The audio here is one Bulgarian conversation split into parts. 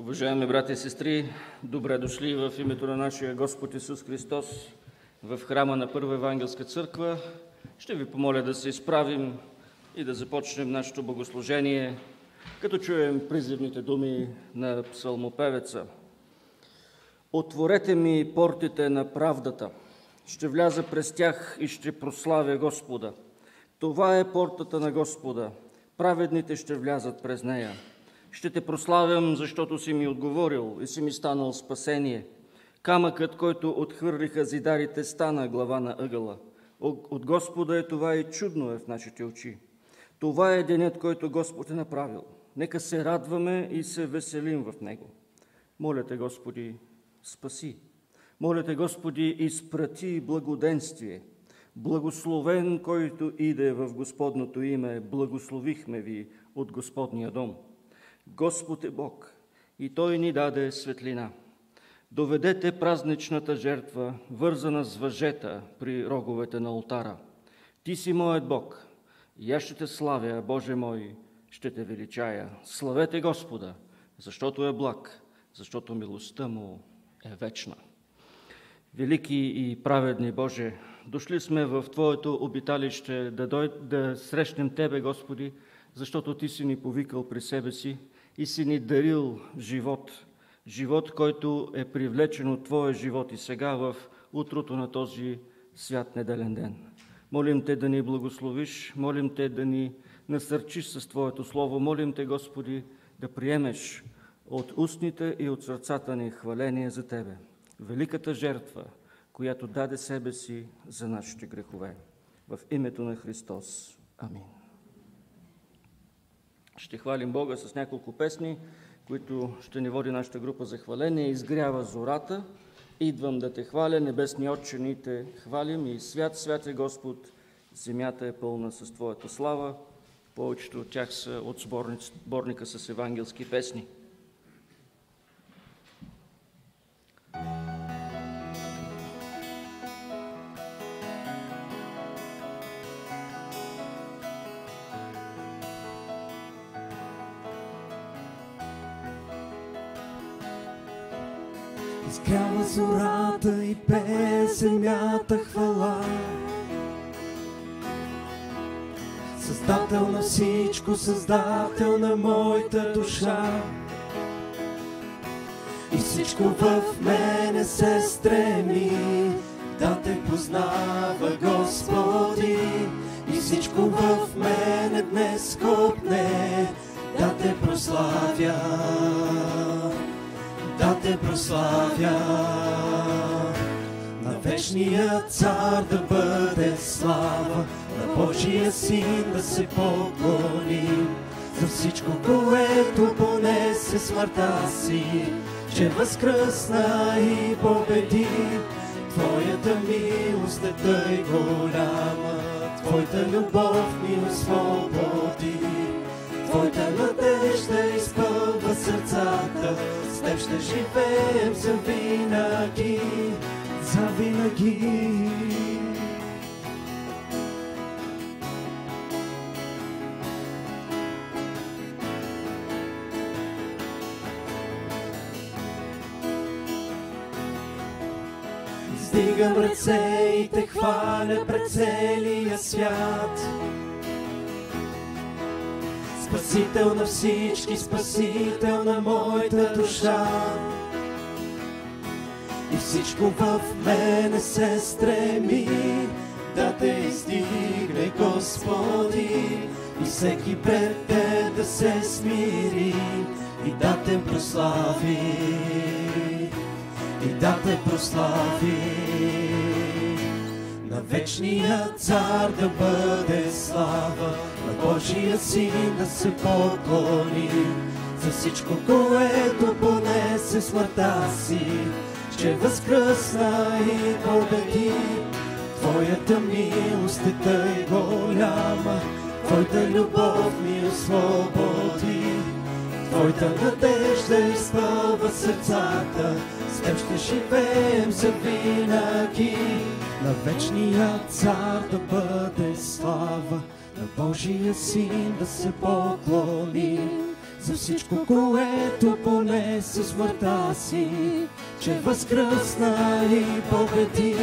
Уважаеми брати и сестри, добре дошли в името на нашия Господ Исус Христос в храма на Първа Евангелска църква. Ще ви помоля да се изправим и да започнем нашето богослужение, като чуем призивните думи на псалмопевеца. Отворете ми портите на правдата, ще вляза през тях и ще прославя Господа. Това е портата на Господа, праведните ще влязат през нея. Ще те прославям, защото си ми отговорил и си ми станал спасение. Камъкът, който отхвърлиха зидарите, стана глава на ъгъла. От Господа е това и чудно е в нашите очи. Това е денят, който Господ е направил. Нека се радваме и се веселим в него. Моля те, Господи, спаси. Моля те, Господи, изпрати благоденствие. Благословен, който иде в Господното име, благословихме ви от Господния дом. Господ е Бог и Той ни даде светлина. Доведете празничната жертва, вързана с въжета при роговете на алтара. Ти си моят Бог, и аз ще те славя, Боже мой, ще те величая. Славете Господа, защото е благ, защото милостта Му е вечна. Велики и праведни Боже, дошли сме в Твоето обиталище да, дой... да срещнем Тебе, Господи, защото Ти си ни повикал при себе си и си ни дарил живот, живот, който е привлечен от Твоя живот и сега в утрото на този свят неделен ден. Молим Те да ни благословиш, молим Те да ни насърчиш с Твоето Слово, молим Те, Господи, да приемеш от устните и от сърцата ни хваление за Тебе. Великата жертва, която даде себе си за нашите грехове. В името на Христос. Амин. Ще хвалим Бога с няколко песни, които ще ни води нашата група за хваление. Изгрява зората, идвам да те хваля, небесни отче, те хвалим и свят, свят е Господ, земята е пълна с Твоята слава. Повечето от тях са от сборника с евангелски песни. Пее земята хвала. Създател на всичко, създател на моята душа. И всичко в мене се стреми да те познава, Господи. И всичко в мене днес копне да те прославя да те прославя. На вечния цар да бъде слава, на Божия син да се поклоним. За всичко, което понесе смъртта си, че възкръсна и победи. Твоята милост е тъй голяма, Твоята любов ми освободи. Твоята надежда изпълва сърцата, с теб ще живеем за винаги, за винаги. Издигам ръце и те хваля пред целия свят. Спасител на всички, спасител на моята душа. И всичко в мене се стреми да те издигне, Господи, и всеки пред те да се смири и да те прослави, и да те прослави. На вечния цар да бъде слава, на Божия син да се поклони, за всичко, което понесе смъртта си, че възкръсна и победи. Твоята милост е тъй голяма, Твоята любов ми освободи. Твоята надежда изпълва сърцата, с теб ще живеем за винаги. На вечния цар да бъде слава, на Божия син да се поклони. За всичко, което понесе смъртта си, че възкръсна и победи.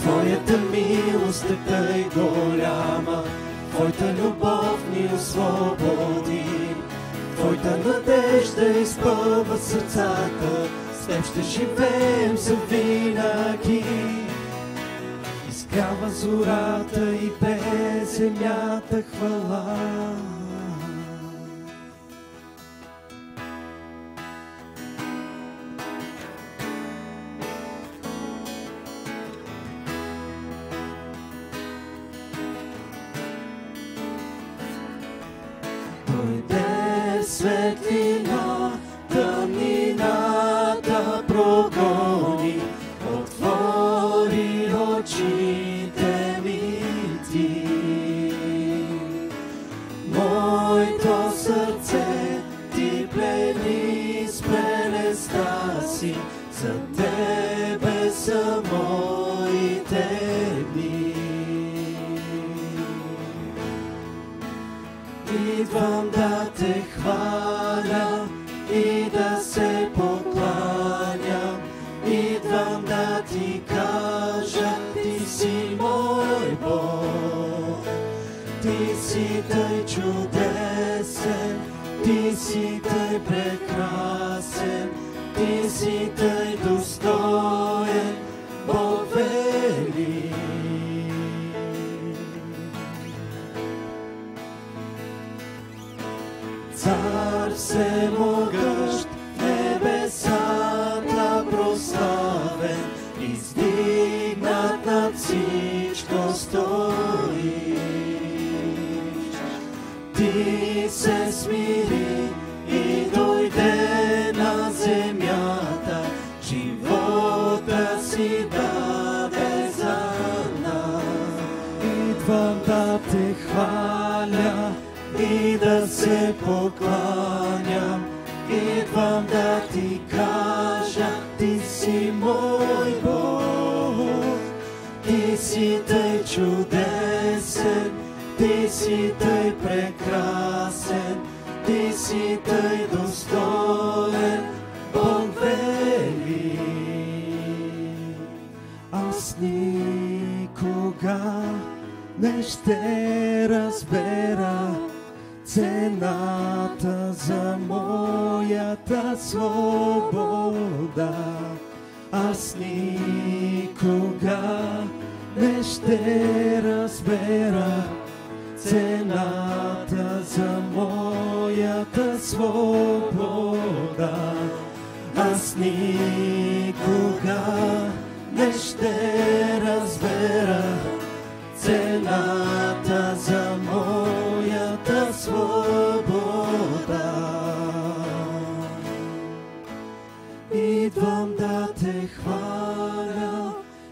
Твоята милост е тъй голяма, Твоята любов ни освободи. Твоята надежда изпълва сърцата, с Теб ще живеем за винаги. Изгрява зората и бе земята хвала. Дойде ти си да ти кажа, ти си мой Бог. Ти си тъй чудесен, ти си тъй прекрасен, ти си тъй достоен, Бог велик. Аз никога не ще разбера цената за моята свобода. Аз никога не ще разбера цената за моята свобода. Аз никога не ще разбера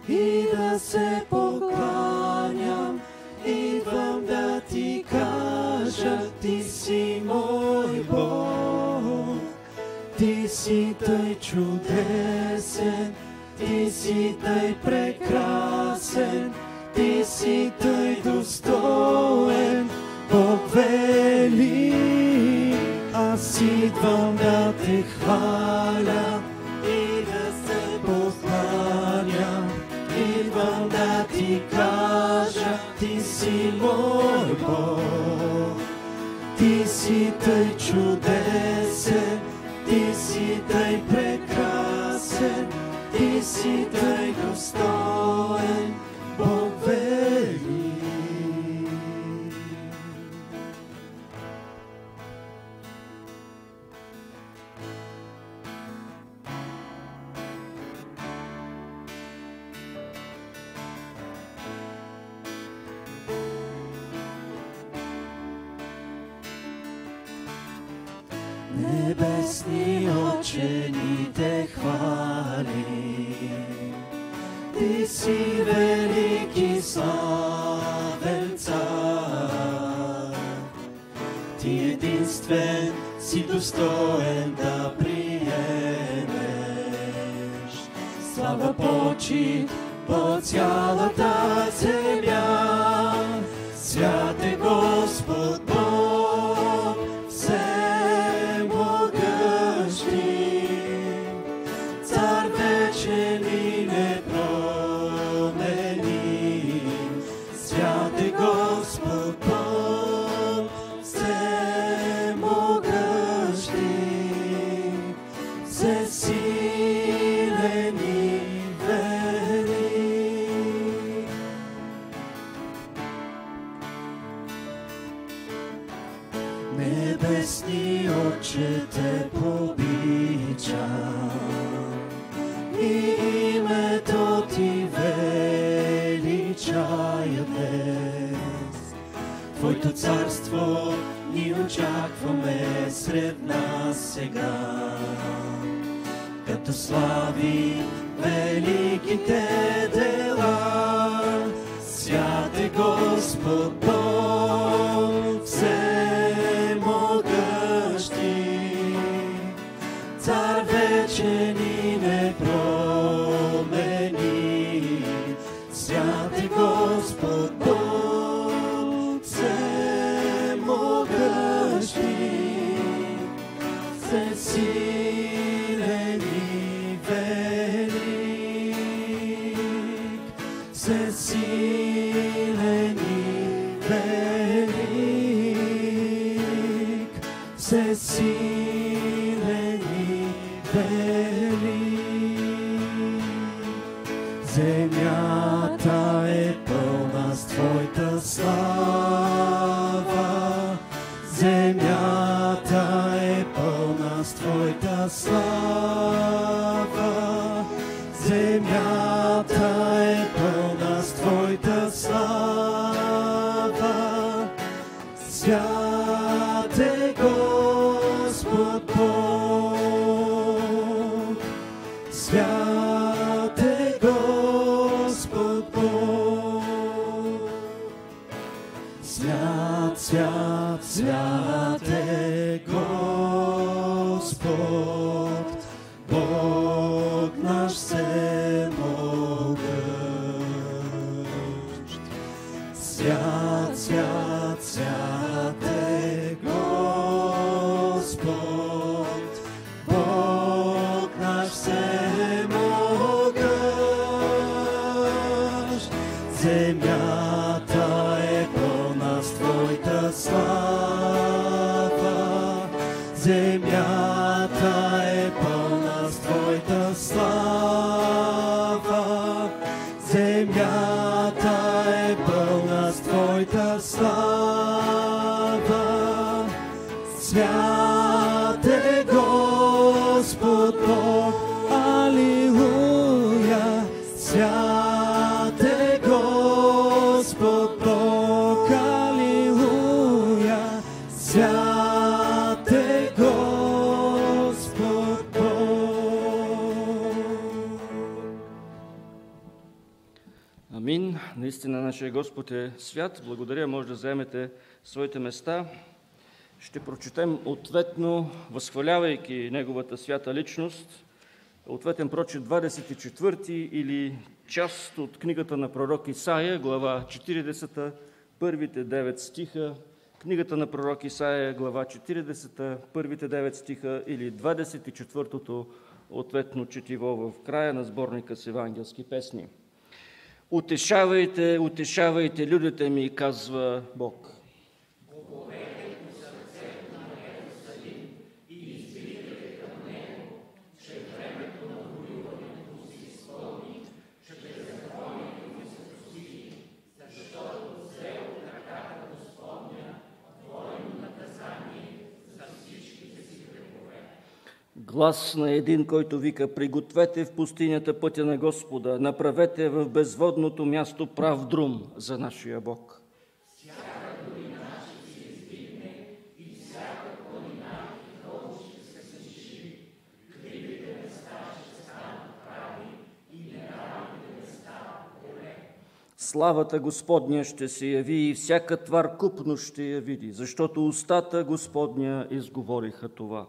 и да се покланям. Идвам да ти кажа, ти си мой Бог. Ти си тъй чудесен, ти си тъй прекрасен, ти си тъй достоен, Бог вели. Аз да те хваля си тъй чудесен, ти си тъй прекрасен, ти си тъй достоен, си достоен да приемеш. Слава почит по цялата земя. Свят е Господ Бог, Небесни Отче те повичам и името ти величая днес. Твоето царство ни очакваме сред нас сега. Като слави великите дела, святе го Нашия Господ е свят. Благодаря. Може да вземете своите места. Ще прочетем ответно, възхвалявайки Неговата свята личност, ответен прочит 24 или част от книгата на пророк Исаия, глава 40, първите 9 стиха, книгата на пророк Исаия, глава 40, първите 9 стиха или 24-то ответно четиво в края на сборника с евангелски песни. Утешавайте, утешавайте людите ми, казва Бог. Глас на един, който вика, пригответе в пустинята пътя на Господа, направете в безводното място прав друм за нашия Бог. Славата Господня ще се яви и всяка твар купно ще я види, защото устата Господня изговориха това.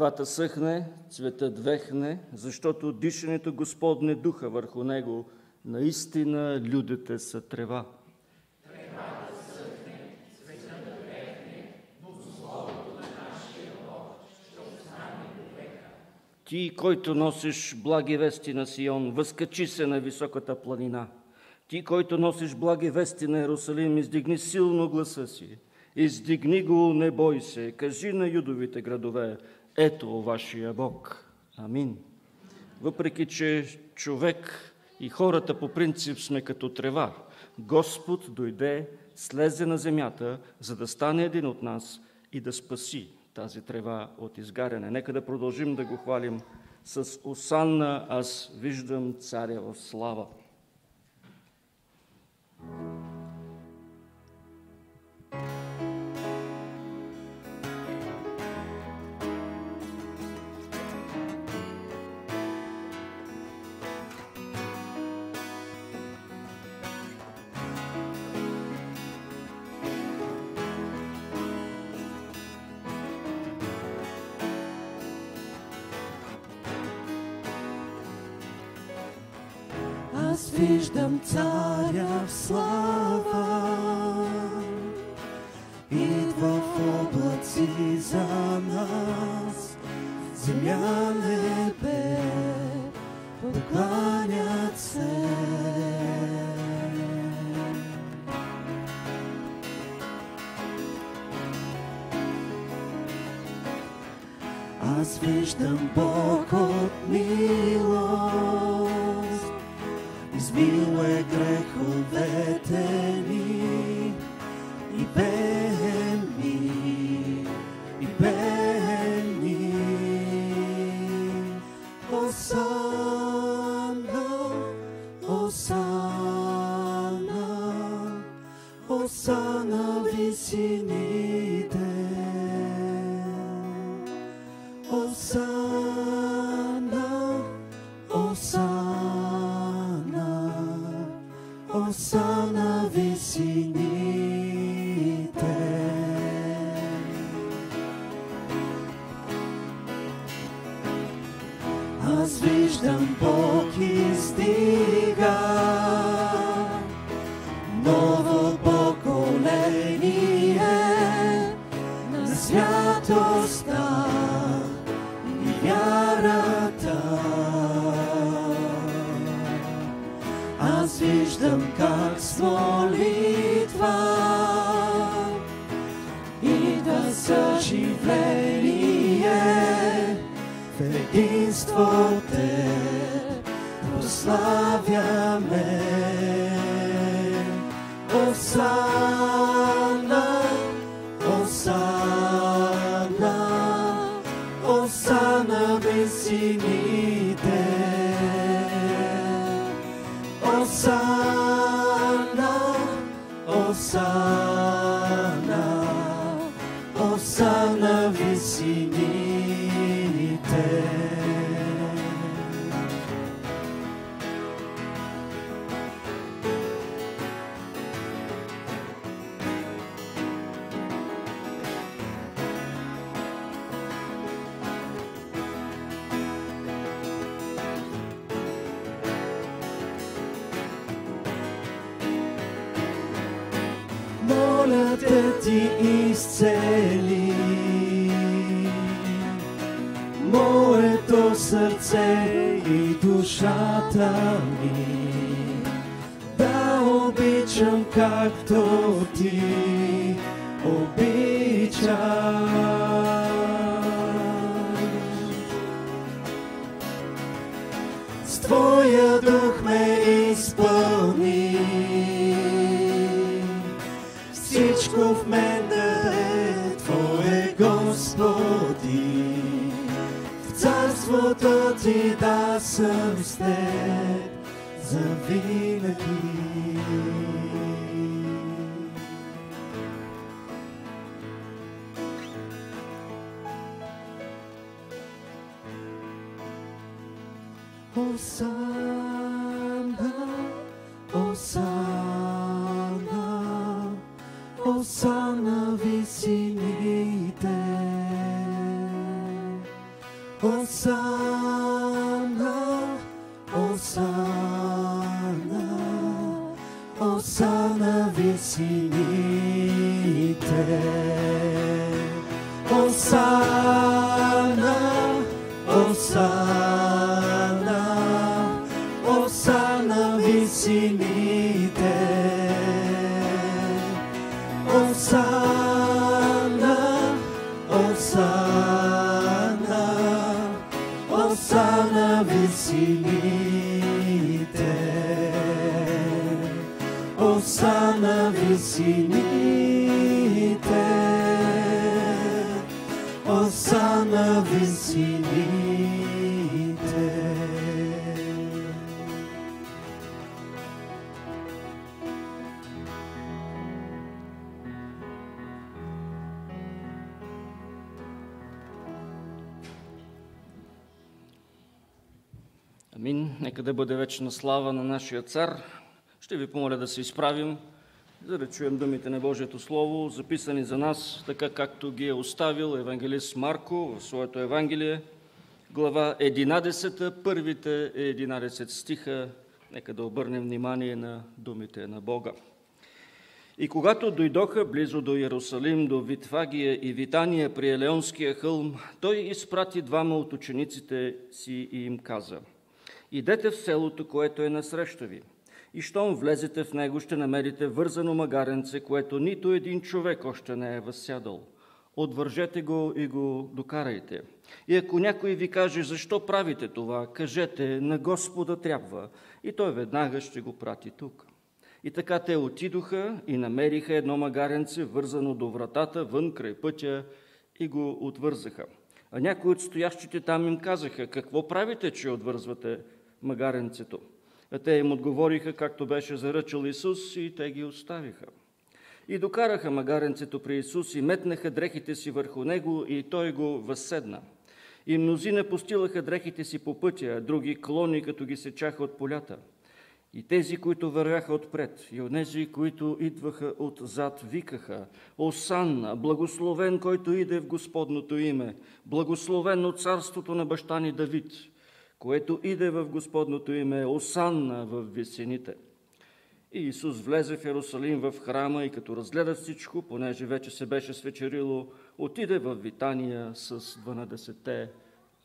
Тревата съхне, цветът вехне, защото дишането Господне духа върху него. Наистина людите са трева. Ти, който носиш благи вести на Сион, възкачи се на високата планина. Ти, който носиш благи вести на Иерусалим, издигни силно гласа си. Издигни го, не бой се, кажи на юдовите градове, ето вашия Бог. Амин. Въпреки, че човек и хората по принцип сме като трева, Господ дойде, слезе на земята, за да стане един от нас и да спаси тази трева от изгаряне. Нека да продължим да го хвалим с Осанна, аз виждам царя в слава. кланят се. Аз виждам Бог от милост, измил е греховете ни. волята ти изцели. Моето сърце и душата ми да обичам както ти обичам. любовта ти да съм с теб завинаги. Амин. Нека да бъде вечна слава на нашия цар. Ще ви помоля да се изправим, за да чуем думите на Божието Слово, записани за нас, така както ги е оставил евангелист Марко в своето Евангелие, глава 11, първите 11 стиха. Нека да обърнем внимание на думите на Бога. И когато дойдоха близо до Иерусалим, до Витфагия и Витания при Елеонския хълм, той изпрати двама от учениците си и им каза – Идете в селото, което е насреща ви. И щом влезете в него, ще намерите вързано магаренце, което нито един човек още не е възсядал. Отвържете го и го докарайте. И ако някой ви каже, защо правите това, кажете, на Господа трябва, и той веднага ще го прати тук. И така те отидоха и намериха едно магаренце, вързано до вратата, вън край пътя, и го отвързаха. А някои от стоящите там им казаха, какво правите, че отвързвате магаренцето. А те им отговориха, както беше заръчал Исус, и те ги оставиха. И докараха магаренцето при Исус и метнаха дрехите си върху него и той го възседна. И мнозина постилаха дрехите си по пътя, други клони, като ги сечаха от полята. И тези, които вървяха отпред, и онези, които идваха отзад, викаха Осанна, благословен, който иде в Господното име, благословен от царството на баща ни Давид което иде в Господното име, осанна в висените. И Исус влезе в Иерусалим в храма и като разгледа всичко, понеже вече се беше свечерило, отиде в Витания с 12-те.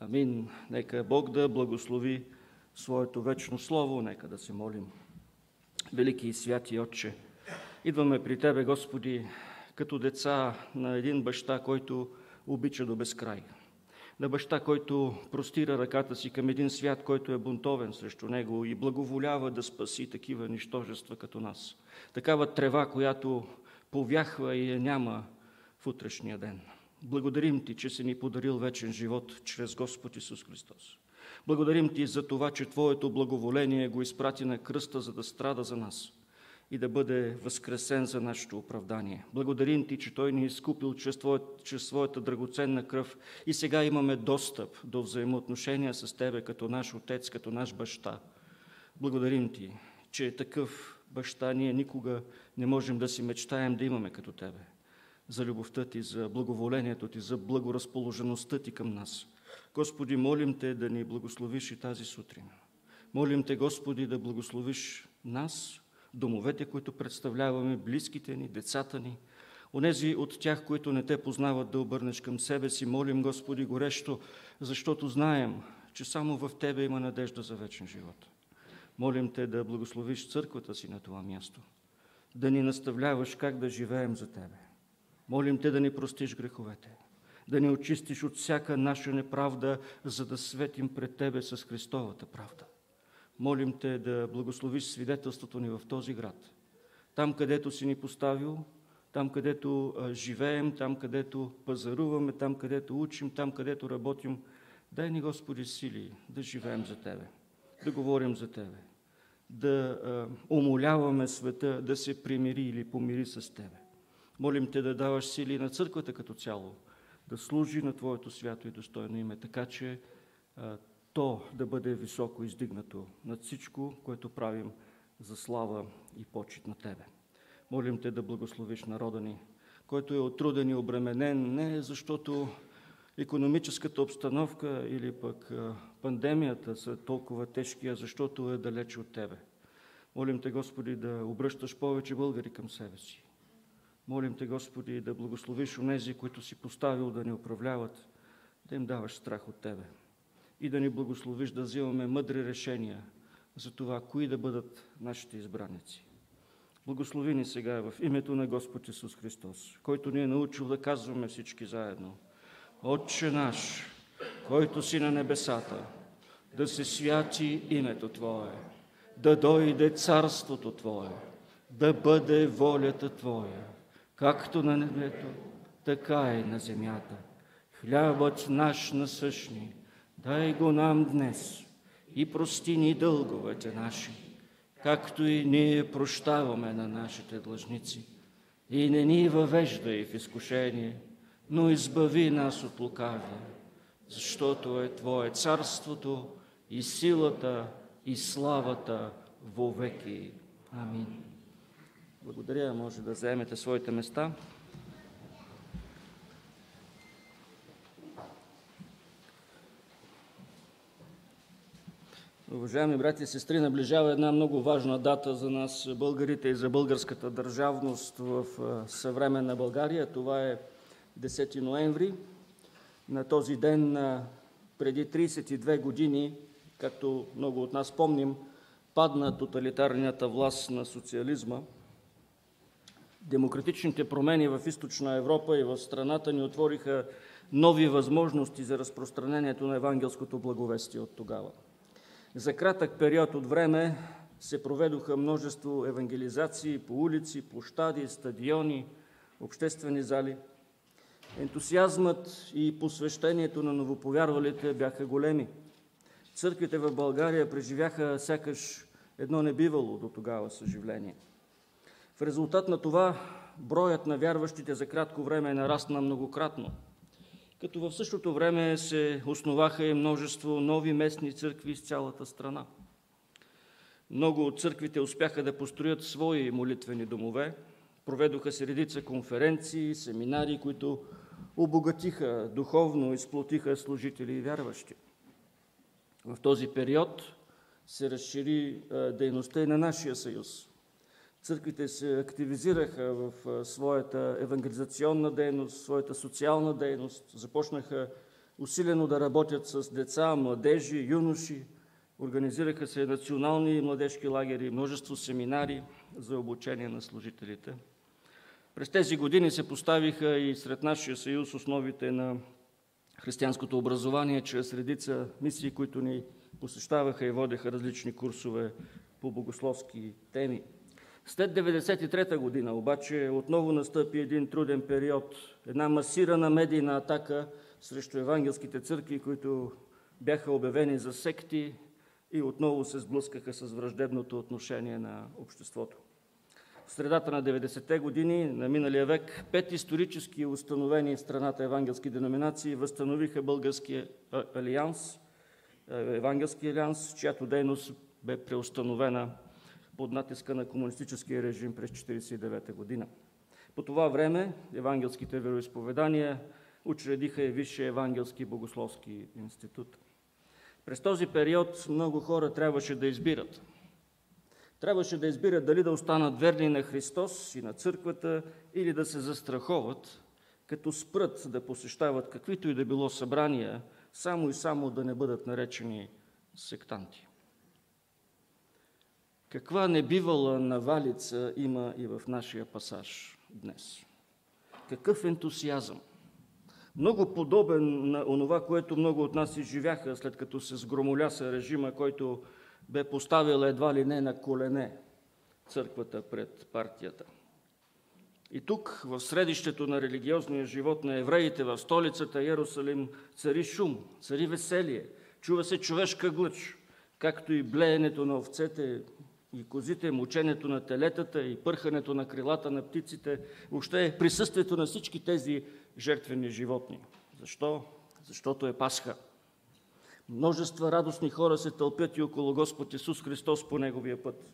Амин. Нека Бог да благослови своето вечно слово. Нека да се молим. Велики и святи Отче, идваме при Тебе, Господи, като деца на един баща, който обича до безкрай на баща, който простира ръката си към един свят, който е бунтовен срещу него и благоволява да спаси такива нищожества като нас. Такава трева, която повяхва и я няма в утрешния ден. Благодарим Ти, че си ни подарил вечен живот чрез Господ Исус Христос. Благодарим Ти за това, че Твоето благоволение го изпрати на кръста, за да страда за нас и да бъде възкресен за нашето оправдание. Благодарим Ти, че Той ни е изкупил чрез, Твоя, чрез Своята драгоценна кръв и сега имаме достъп до взаимоотношения с Тебе като наш Отец, като наш баща. Благодарим Ти, че такъв баща ние никога не можем да си мечтаем да имаме като Тебе. За любовта Ти, за благоволението Ти, за благоразположеността Ти към нас. Господи, молим Те да ни благословиш и тази сутрин. Молим Те, Господи, да благословиш нас, домовете, които представляваме, близките ни, децата ни, онези от тях, които не те познават, да обърнеш към себе си. Молим, Господи, горещо, защото знаем, че само в Тебе има надежда за вечен живот. Молим Те да благословиш църквата си на това място, да ни наставляваш как да живеем за Тебе. Молим Те да ни простиш греховете, да ни очистиш от всяка наша неправда, за да светим пред Тебе с Христовата правда. Молим Те да благословиш свидетелството ни в този град. Там, където си ни поставил, там, където живеем, там, където пазаруваме, там, където учим, там, където работим. Дай ни, Господи, сили да живеем за Тебе, да говорим за Тебе, да умоляваме света да се примири или помири с Тебе. Молим Те да даваш сили на църквата като цяло, да служи на Твоето свято и достойно име, така че то да бъде високо издигнато над всичко, което правим за слава и почет на Тебе. Молим Те да благословиш народа ни, който е отруден и обременен, не защото економическата обстановка или пък пандемията са толкова тежки, а защото е далеч от Тебе. Молим Те, Господи, да обръщаш повече българи към себе си. Молим Те, Господи, да благословиш онези, които си поставил да ни управляват, да им даваш страх от Тебе и да ни благословиш да взимаме мъдри решения за това, кои да бъдат нашите избраници. Благослови ни сега в името на Господ Исус Христос, който ни е научил да казваме всички заедно. Отче наш, който си на небесата, да се святи името Твое, да дойде царството Твое, да бъде волята Твоя, както на небето, така и на земята. Хлябът наш насъщни, дай го нам днес и прости ни дълговете наши, както и ние прощаваме на нашите длъжници. И не ни въвеждай в изкушение, но избави нас от лукавия, защото е Твое царството и силата и славата вовеки. Амин. Благодаря, може да заемете своите места. Уважаеми брати и сестри, наближава една много важна дата за нас, българите и за българската държавност в съвременна България. Това е 10 ноември. На този ден преди 32 години, както много от нас помним, падна тоталитарната власт на социализма. Демократичните промени в източна Европа и в страната ни отвориха нови възможности за разпространението на евангелското благовестие от тогава. За кратък период от време се проведоха множество евангелизации по улици, площади, стадиони, обществени зали. Ентусиазмът и посвещението на новоповярвалите бяха големи. Църквите в България преживяха сякаш едно небивало до тогава съживление. В резултат на това броят на вярващите за кратко време е нарасна многократно – като в същото време се основаха и множество нови местни църкви из цялата страна. Много от църквите успяха да построят свои молитвени домове, проведоха се редица конференции, семинари, които обогатиха духовно и сплотиха служители и вярващи. В този период се разшири дейността и на нашия съюз. Църквите се активизираха в своята евангелизационна дейност, своята социална дейност, започнаха усилено да работят с деца, младежи, юноши, организираха се национални младежки лагери, множество семинари за обучение на служителите. През тези години се поставиха и сред нашия съюз основите на християнското образование чрез редица мисии, които ни посещаваха и водеха различни курсове по богословски теми. След 1993 година обаче отново настъпи един труден период, една масирана медийна атака срещу евангелските църкви, които бяха обявени за секти и отново се сблъскаха с враждебното отношение на обществото. В средата на 90-те години на миналия век пет исторически установени в страната евангелски деноминации възстановиха Българския алианс, Евангелски алианс, чиято дейност бе преустановена под натиска на комунистическия режим през 1949 година. По това време евангелските вероисповедания учредиха и Висшия евангелски богословски институт. През този период много хора трябваше да избират. Трябваше да избират дали да останат верни на Христос и на църквата или да се застраховат, като спрат да посещават каквито и да било събрания, само и само да не бъдат наречени сектанти. Каква небивала навалица има и в нашия пасаж днес? Какъв ентусиазъм! Много подобен на онова, което много от нас изживяха, след като се сгромоляса режима, който бе поставил едва ли не на колене църквата пред партията. И тук, в средището на религиозния живот на евреите в столицата Иерусалим, цари шум, цари веселие, чува се човешка глъч, както и блеенето на овцете, и козите, мученето на телетата и пърхането на крилата на птиците, въобще е присъствието на всички тези жертвени животни. Защо? Защото е Пасха. Множества радостни хора се тълпят и около Господ Исус Христос по Неговия път.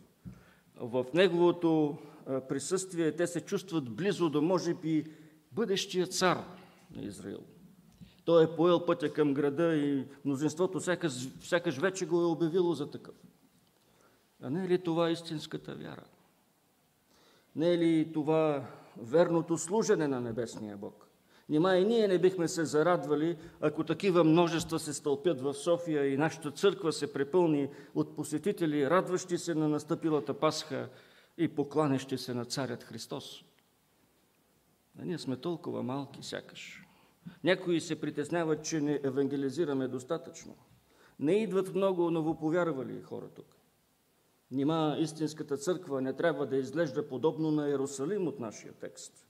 В Неговото присъствие те се чувстват близо до, може би, бъдещия цар на Израил. Той е поел пътя към града и мнозинството сякаш, сякаш вече го е обявило за такъв. А не е ли това истинската вяра? Не е ли това верното служене на небесния Бог? Нима и ние не бихме се зарадвали, ако такива множества се стълпят в София и нашата църква се препълни от посетители, радващи се на настъпилата Пасха и покланящи се на Царят Христос. А ние сме толкова малки сякаш. Някои се притесняват, че не евангелизираме достатъчно. Не идват много новоповярвали хора тук. Нима истинската църква не трябва да изглежда подобно на Иерусалим от нашия текст.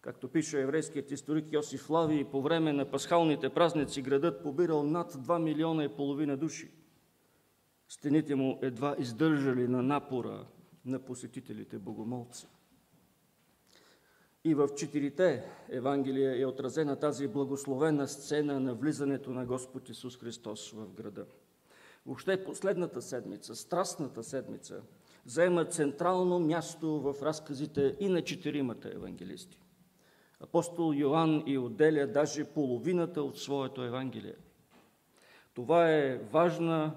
Както пише еврейският историк Йосиф Лави, по време на пасхалните празници градът побирал над 2 милиона и половина души. Стените му едва издържали на напора на посетителите богомолци. И в четирите Евангелия е отразена тази благословена сцена на влизането на Господ Исус Христос в града. Въобще последната седмица, страстната седмица, заема централно място в разказите и на четиримата евангелисти. Апостол Йоанн и отделя даже половината от своето Евангелие. Това е важна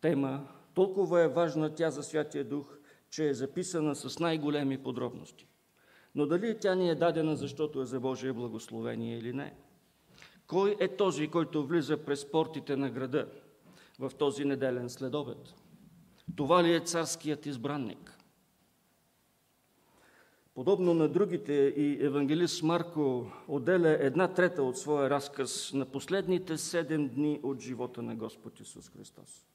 тема, толкова е важна тя за Святия Дух, че е записана с най-големи подробности. Но дали тя ни е дадена, защото е за Божие благословение или не? Кой е този, който влиза през портите на града в този неделен следобед? Това ли е царският избранник? Подобно на другите и евангелист Марко отделя една трета от своя разказ на последните седем дни от живота на Господ Исус Христос.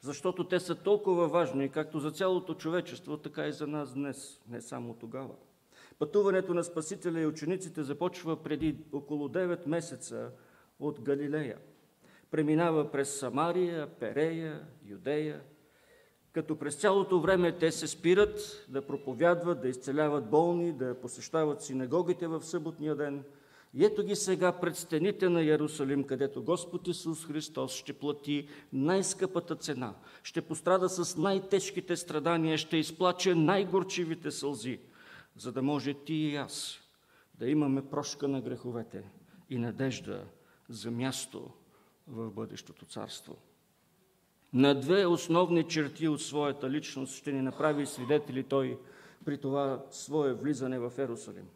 Защото те са толкова важни, както за цялото човечество, така и за нас днес, не само тогава. Пътуването на Спасителя и учениците започва преди около 9 месеца от Галилея. Преминава през Самария, Перея, Юдея, като през цялото време те се спират да проповядват, да изцеляват болни, да посещават синагогите в съботния ден. И ето ги сега пред стените на Ярусалим, където Господ Исус Христос ще плати най-скъпата цена, ще пострада с най-тежките страдания, ще изплаче най-горчивите сълзи, за да може ти и аз да имаме прошка на греховете и надежда за място в бъдещото царство. На две основни черти от своята личност ще ни направи свидетели той при това свое влизане в Ерусалим.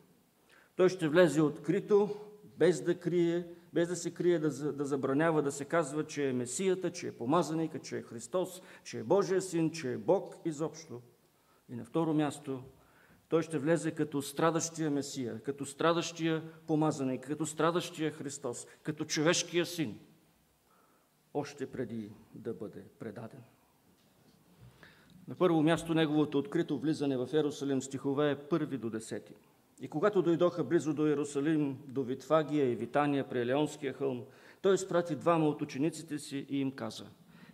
Той ще влезе открито, без да крие, без да се крие, да, да забранява, да се казва, че е Месията, че е помазаника, че е Христос, че е Божия син, че е Бог изобщо. И на второ място, той ще влезе като страдащия Месия, като страдащия помазаник, като страдащия Христос, като човешкия син – още преди да бъде предаден. На първо място неговото открито влизане в Ерусалим стихове е първи до десети. И когато дойдоха близо до Иерусалим, до Витфагия и Витания при Елеонския хълм, той изпрати двама от учениците си и им каза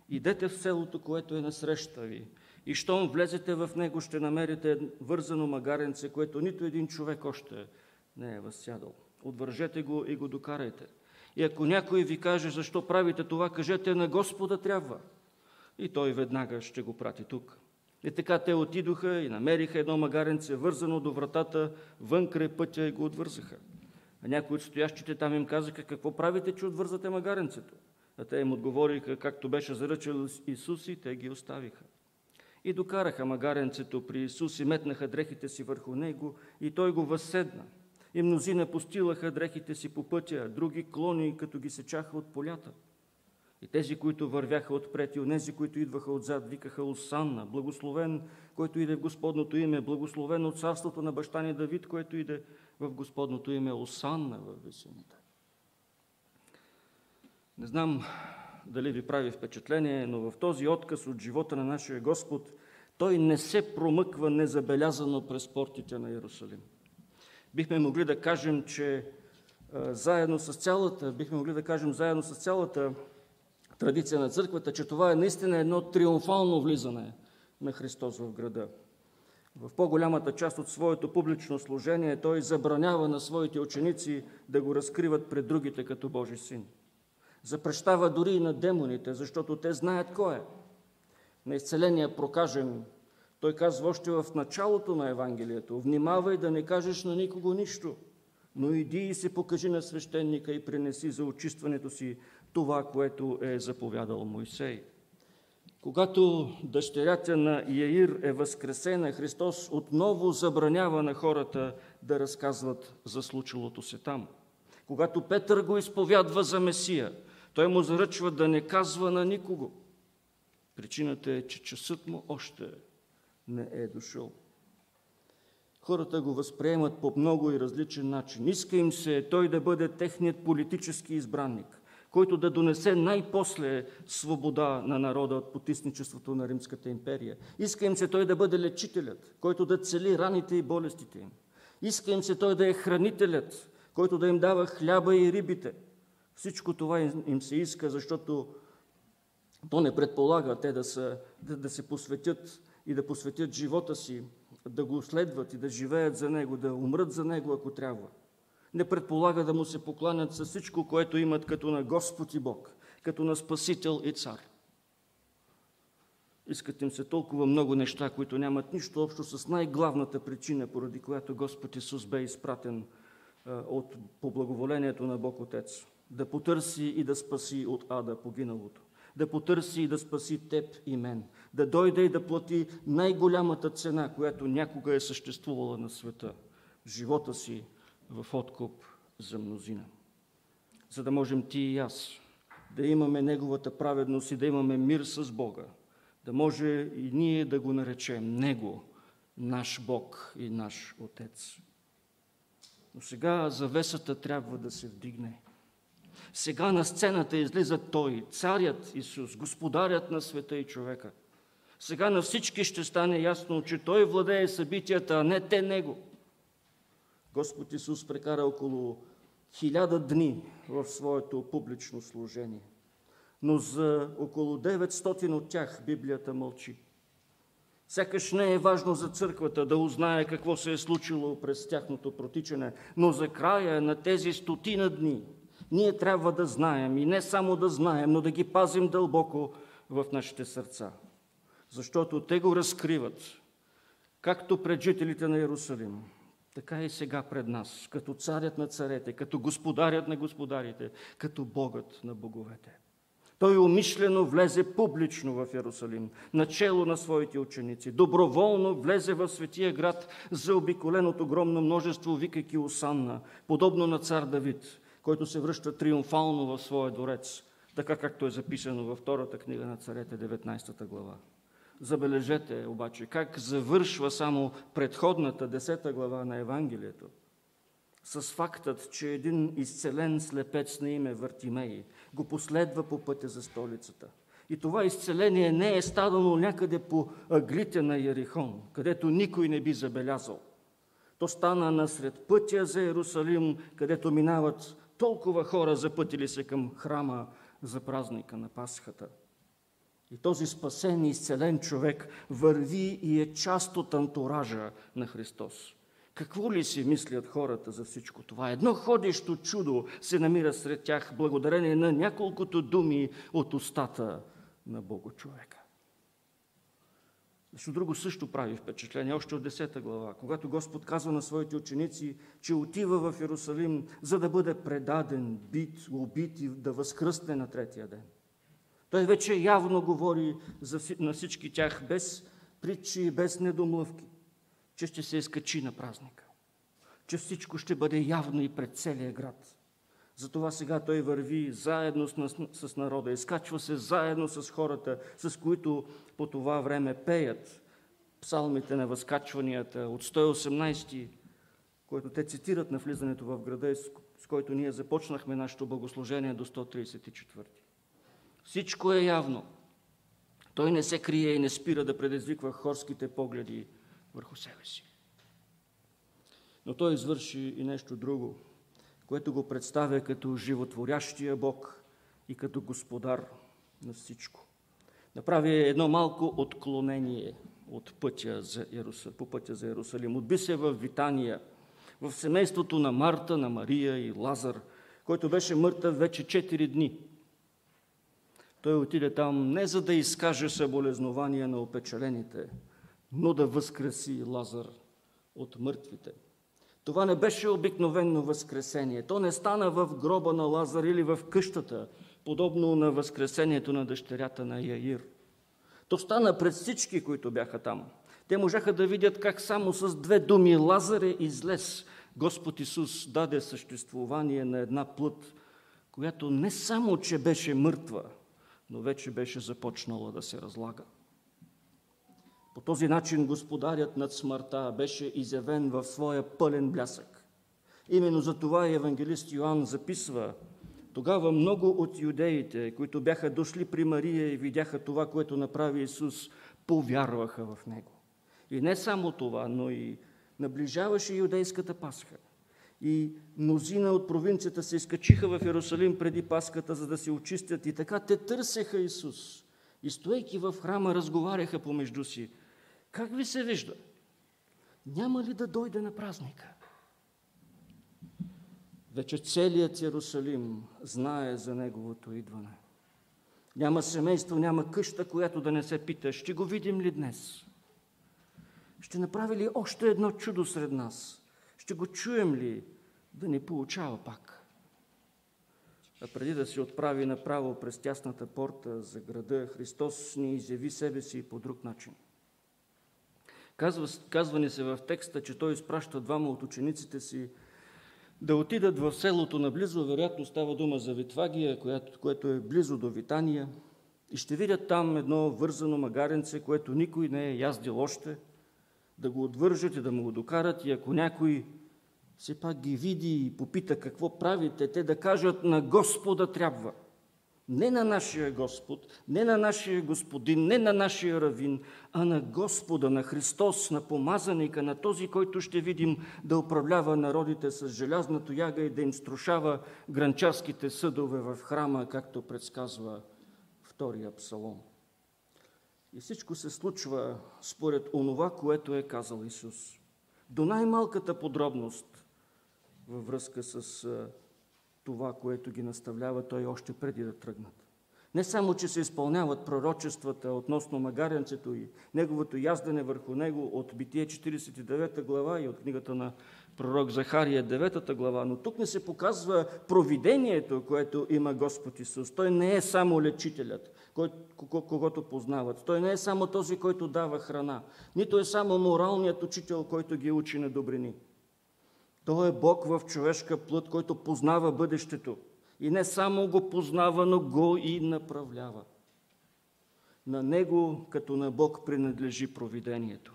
«Идете в селото, което е насреща ви, и щом влезете в него, ще намерите вързано магаренце, което нито един човек още не е възсядал. Отвържете го и го докарайте. И ако някой ви каже, защо правите това, кажете на Господа трябва. И той веднага ще го прати тук. И така те отидоха и намериха едно магаренце, вързано до вратата, вън край пътя и го отвързаха. А някои от стоящите там им казаха, какво правите, че отвързате магаренцето? А те им отговориха, както беше заръчал Исус и те ги оставиха. И докараха магаренцето при Исус и метнаха дрехите си върху него и той го възседна. И мнозина постилаха дрехите си по пътя, други клони, като ги сечаха от полята. И тези, които вървяха отпред, и онези, които идваха отзад, викаха Осанна, благословен, който иде в Господното име, благословен от царството на баща ни Давид, който иде в Господното име, Осанна! в висините. Не знам дали ви прави впечатление, но в този отказ от живота на нашия Господ, той не се промъква незабелязано през портите на Иерусалим бихме могли да кажем, че заедно с цялата, бихме могли да кажем заедно с цялата традиция на църквата, че това е наистина едно триумфално влизане на Христос в града. В по-голямата част от своето публично служение той забранява на своите ученици да го разкриват пред другите като Божи син. Запрещава дори и на демоните, защото те знаят кой е. На изцеления прокажен той казва още в началото на Евангелието, внимавай да не кажеш на никого нищо, но иди и се покажи на свещеника и принеси за очистването си това, което е заповядал Мойсей. Когато дъщерята на Яир е възкресена, Христос отново забранява на хората да разказват за случилото се там. Когато Петър го изповядва за Месия, той му заръчва да не казва на никого. Причината е, че часът му още е не е дошъл. Хората го възприемат по много и различен начин. Иска им се той да бъде техният политически избранник, който да донесе най-после свобода на народа от потисничеството на Римската империя. Иска им се той да бъде лечителят, който да цели раните и болестите им. Иска им се той да е хранителят, който да им дава хляба и рибите. Всичко това им се иска, защото то не предполага те да, са, да, да се посветят и да посветят живота си, да го следват и да живеят за Него, да умрат за Него, ако трябва. Не предполага да му се покланят с всичко, което имат като на Господ и Бог, като на Спасител и Цар. Искат им се толкова много неща, които нямат нищо общо с най-главната причина, поради която Господ Исус бе изпратен от, по благоволението на Бог Отец. Да потърси и да спаси от ада погиналото. Да потърси и да спаси теб и мен. Да дойде и да плати най-голямата цена, която някога е съществувала на света. Живота си в откуп за мнозина. За да можем ти и аз да имаме Неговата праведност и да имаме мир с Бога, да може и ние да го наречем Него, наш Бог и наш Отец. Но сега завесата трябва да се вдигне. Сега на сцената излиза Той, Царят Исус, Господарят на света и човека. Сега на всички ще стане ясно, че Той владее събитията, а не те Него. Господ Исус прекара около хиляда дни в своето публично служение но за около 900 от тях Библията мълчи. Сякаш не е важно за църквата да узнае какво се е случило през тяхното протичане, но за края на тези стотина дни ние трябва да знаем и не само да знаем, но да ги пазим дълбоко в нашите сърца. Защото те го разкриват, както пред жителите на Иерусалим, така и сега пред нас, като царят на царете, като господарят на господарите, като Богът на боговете. Той умишлено влезе публично в Иерусалим, начало на своите ученици. Доброволно влезе в светия град, заобиколен от огромно множество, викайки Осанна, подобно на цар Давид, който се връща триумфално в своя дворец, така както е записано във втората книга на царете, 19 глава. Забележете обаче как завършва само предходната 10 глава на Евангелието с фактът, че един изцелен слепец на име Вартимей го последва по пътя за столицата. И това изцеление не е стадано някъде по аглите на Ярихон, където никой не би забелязал. То стана насред пътя за Иерусалим, където минават толкова хора, запътили се към храма за празника на Пасхата. И този спасен и изцелен човек върви и е част от антуража на Христос. Какво ли си мислят хората за всичко това? Едно ходещо чудо се намира сред тях благодарение на няколкото думи от устата на Бога човека. Нещо друго също прави впечатление, още от 10 глава, когато Господ казва на своите ученици, че отива в Иерусалим, за да бъде предаден, бит, убит и да възкръсне на третия ден. Той вече явно говори за, на всички тях без притчи и без недомлъвки че ще се изкачи на празника, че всичко ще бъде явно и пред целия град. Затова сега той върви заедно с, с народа, изкачва се заедно с хората, с които по това време пеят псалмите на възкачванията от 118, който те цитират на влизането в града, с който ние започнахме нашето богослужение до 134. Всичко е явно. Той не се крие и не спира да предизвиква хорските погледи върху себе си. Но той извърши и нещо друго, което го представя като животворящия Бог и като господар на всичко. Направи едно малко отклонение от пътя за Иерусалим, по пътя за Иерусалим. Отби се в Витания, в семейството на Марта, на Мария и Лазар, който беше мъртъв вече 4 дни. Той отиде там не за да изкаже съболезнования на опечалените, но да възкреси Лазар от мъртвите. Това не беше обикновено възкресение. То не стана в гроба на Лазар или в къщата, подобно на възкресението на дъщерята на Яир. То стана пред всички, които бяха там. Те можаха да видят как само с две думи Лазар е излез. Господ Исус даде съществувание на една плът, която не само, че беше мъртва, но вече беше започнала да се разлага. По този начин господарят над смъртта беше изявен в своя пълен блясък. Именно за това евангелист Йоанн записва тогава много от юдеите, които бяха дошли при Мария и видяха това, което направи Исус, повярваха в Него. И не само това, но и Наближаваше юдейската Пасха. И мнозина от провинцията се изкачиха в Иерусалим преди Пасхата, за да се очистят. И така те търсеха Исус. И стоейки в храма, разговаряха помежду си. Как ви се вижда? Няма ли да дойде на празника? Вече целият Иерусалим знае за Неговото идване. Няма семейство, няма къща, която да не се пита, ще го видим ли днес? Ще направи ли още едно чудо сред нас? Ще го чуем ли да ни получава пак? А преди да се отправи направо през тясната порта за града, Христос ни изяви себе си по друг начин. Казва, казва ни се в текста, че Той изпраща двама от учениците си да отидат в селото наблизо, вероятно става дума за Витвагия, което, което е близо до Витания, и ще видят там едно вързано магаренце, което никой не е яздил още, да го отвържат и да му го докарат и ако някой все пак ги види и попита какво правите, те да кажат на Господа трябва – не на нашия Господ, не на нашия Господин, не на нашия равин, а на Господа, на Христос, на помазаника, на този, който ще видим да управлява народите с желязната яга и да им струшава гранчарските съдове в храма, както предсказва втория псалом. И всичко се случва според онова, което е казал Исус. До най-малката подробност във връзка с това, което ги наставлява той още преди да тръгнат. Не само, че се изпълняват пророчествата относно магаренцето и неговото яздене върху него от Битие 49 глава и от книгата на пророк Захария 9 глава, но тук не се показва провидението, което има Господ Исус. Той не е само лечителят, когото познават. Той не е само този, който дава храна. Нито е само моралният учител, който ги учи на добрини. Той е Бог в човешка плът, който познава бъдещето. И не само го познава, но го и направлява. На Него, като на Бог, принадлежи провидението.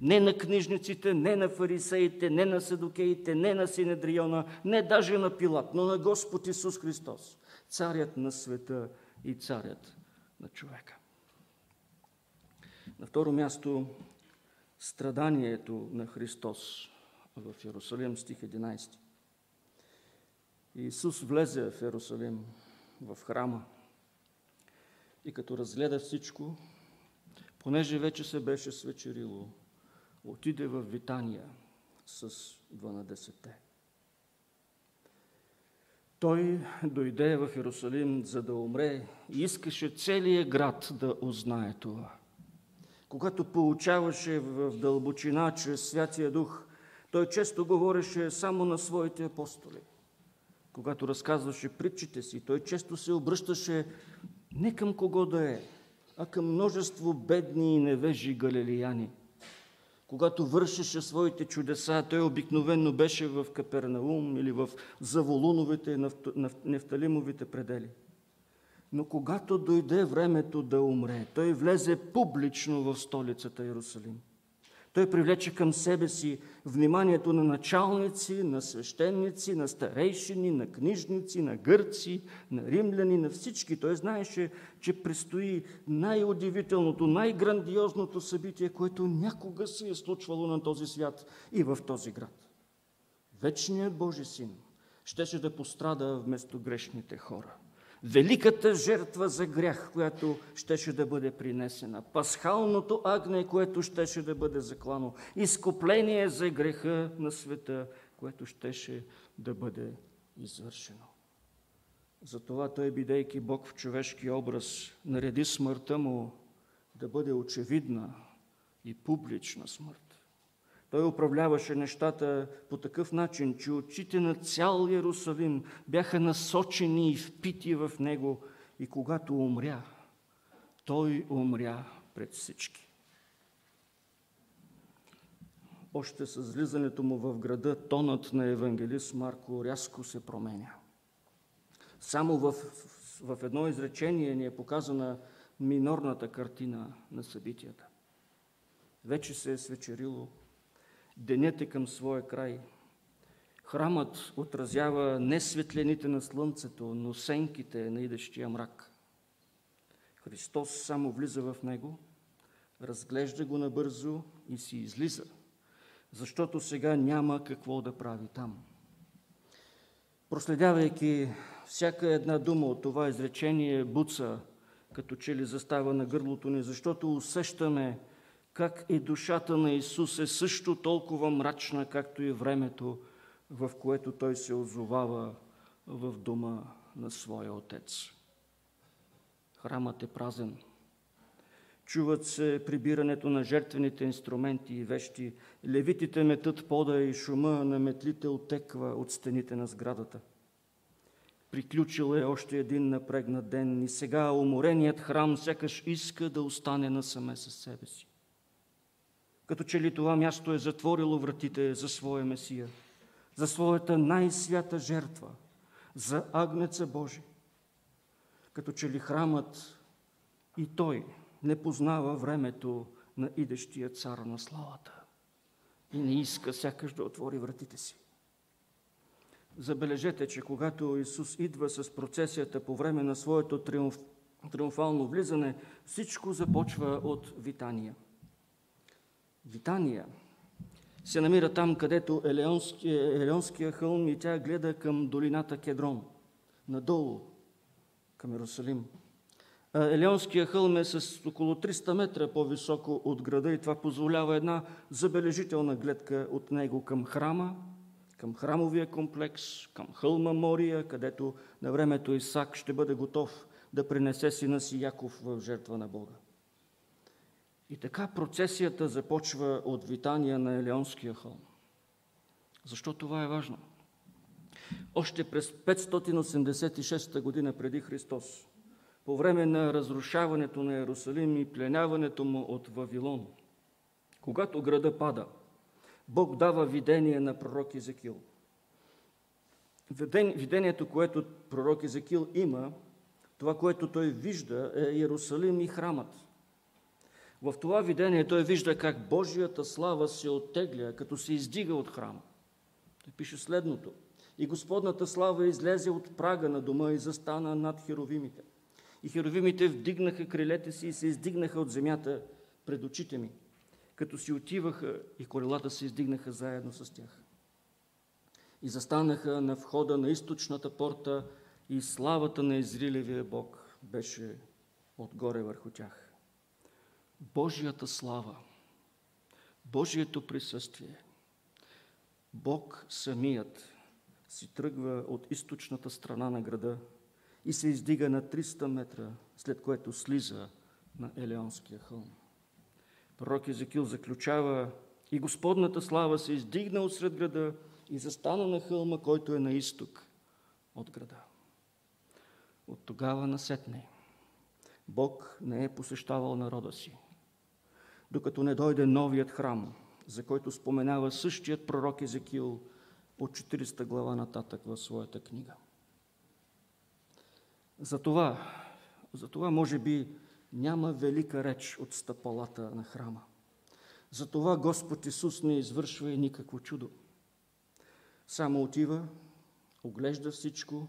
Не на книжниците, не на фарисеите, не на седокеите, не на Синедриона, не даже на Пилат, но на Господ Исус Христос, царят на света и царят на човека. На второ място, страданието на Христос в Иерусалим, стих 11. Иисус влезе в Иерусалим, в храма и като разгледа всичко, понеже вече се беше свечерило, отиде в Витания с 12-те. Той дойде в Иерусалим, за да умре и искаше целият град да узнае това. Когато получаваше в дълбочина чрез Святия Дух той често говореше само на своите апостоли. Когато разказваше притчите си, той често се обръщаше не към кого да е, а към множество бедни и невежи галилияни. Когато вършеше своите чудеса, той обикновенно беше в Капернаум или в Заволуновите, Нефталимовите предели. Но когато дойде времето да умре, той влезе публично в столицата Иерусалим. Той привлече към себе си вниманието на началници, на свещеници, на старейшини, на книжници, на гърци, на римляни, на всички. Той знаеше, че предстои най-удивителното, най-грандиозното събитие, което някога се е случвало на този свят и в този град. Вечният Божи син щеше да пострада вместо грешните хора великата жертва за грях, която щеше да бъде принесена, пасхалното агне, което щеше да бъде заклано, изкупление за греха на света, което щеше да бъде извършено. Затова той, бидейки Бог в човешки образ, нареди смъртта му да бъде очевидна и публична смърт. Той управляваше нещата по такъв начин, че очите на цял Иерусалим бяха насочени и впити в него и когато умря, той умря пред всички. Още с влизането му в града, тонът на евангелист Марко рязко се променя. Само в, в едно изречение ни е показана минорната картина на събитията. Вече се е свечерило, Денят е към своя край. Храмът отразява не светлените на слънцето, но сенките на идещия мрак. Христос само влиза в него, разглежда го набързо и си излиза. защото сега няма какво да прави там. Проследявайки всяка една дума от това изречение, буца, като че ли застава на гърлото ни, защото усещаме как и душата на Исус е също толкова мрачна, както и времето, в което Той се озовава в дома на своя Отец. Храмът е празен. Чуват се прибирането на жертвените инструменти и вещи. Левитите метат пода и шума на метлите отеква от стените на сградата. Приключил е още един напрегнат ден и сега умореният храм сякаш иска да остане насаме със себе си. Като че ли това място е затворило вратите за своя Месия, за своята най-свята жертва, за Агнеца Божий. Като че ли храмът и той не познава времето на идещия цар на славата и не иска сякаш да отвори вратите си. Забележете, че когато Исус идва с процесията по време на своето триумф, триумфално влизане, всичко започва от Витания. Витания се намира там, където Елеонския, Елеонския хълм и тя гледа към долината Кедрон, надолу към Иерусалим. Елеонския хълм е с около 300 метра по-високо от града и това позволява една забележителна гледка от него към храма, към храмовия комплекс, към хълма Мория, където на времето Исак ще бъде готов да принесе сина си Яков в жертва на Бога. И така процесията започва от витания на Елеонския хълм. Защо това е важно? Още през 586 година преди Христос, по време на разрушаването на Иерусалим и пленяването му от Вавилон, когато града пада – Бог дава видение на пророк Езекил. Видението, което пророк Езекил има, това, което той вижда, е Иерусалим и храмът. В това видение той вижда как Божията слава се оттегля, като се издига от храма. Той пише следното. И Господната слава излезе от прага на дома и застана над херовимите. И херовимите вдигнаха крилете си и се издигнаха от земята пред очите ми като си отиваха и колелата се издигнаха заедно с тях. И застанаха на входа на източната порта и славата на Изрилевия Бог беше отгоре върху тях. Божията слава, Божието присъствие, Бог самият си тръгва от източната страна на града и се издига на 300 метра, след което слиза на Елеонския хълм. Пророк Езекил заключава и Господната слава се издигна от сред града и застана на хълма, който е на изток от града. От тогава насетне Бог не е посещавал народа си, докато не дойде новият храм, за който споменава същият пророк Езекил от 40 глава нататък в своята книга. Затова, затова може би няма велика реч от стъпалата на храма. Затова Господ Исус не извършва и никакво чудо. Само отива, оглежда всичко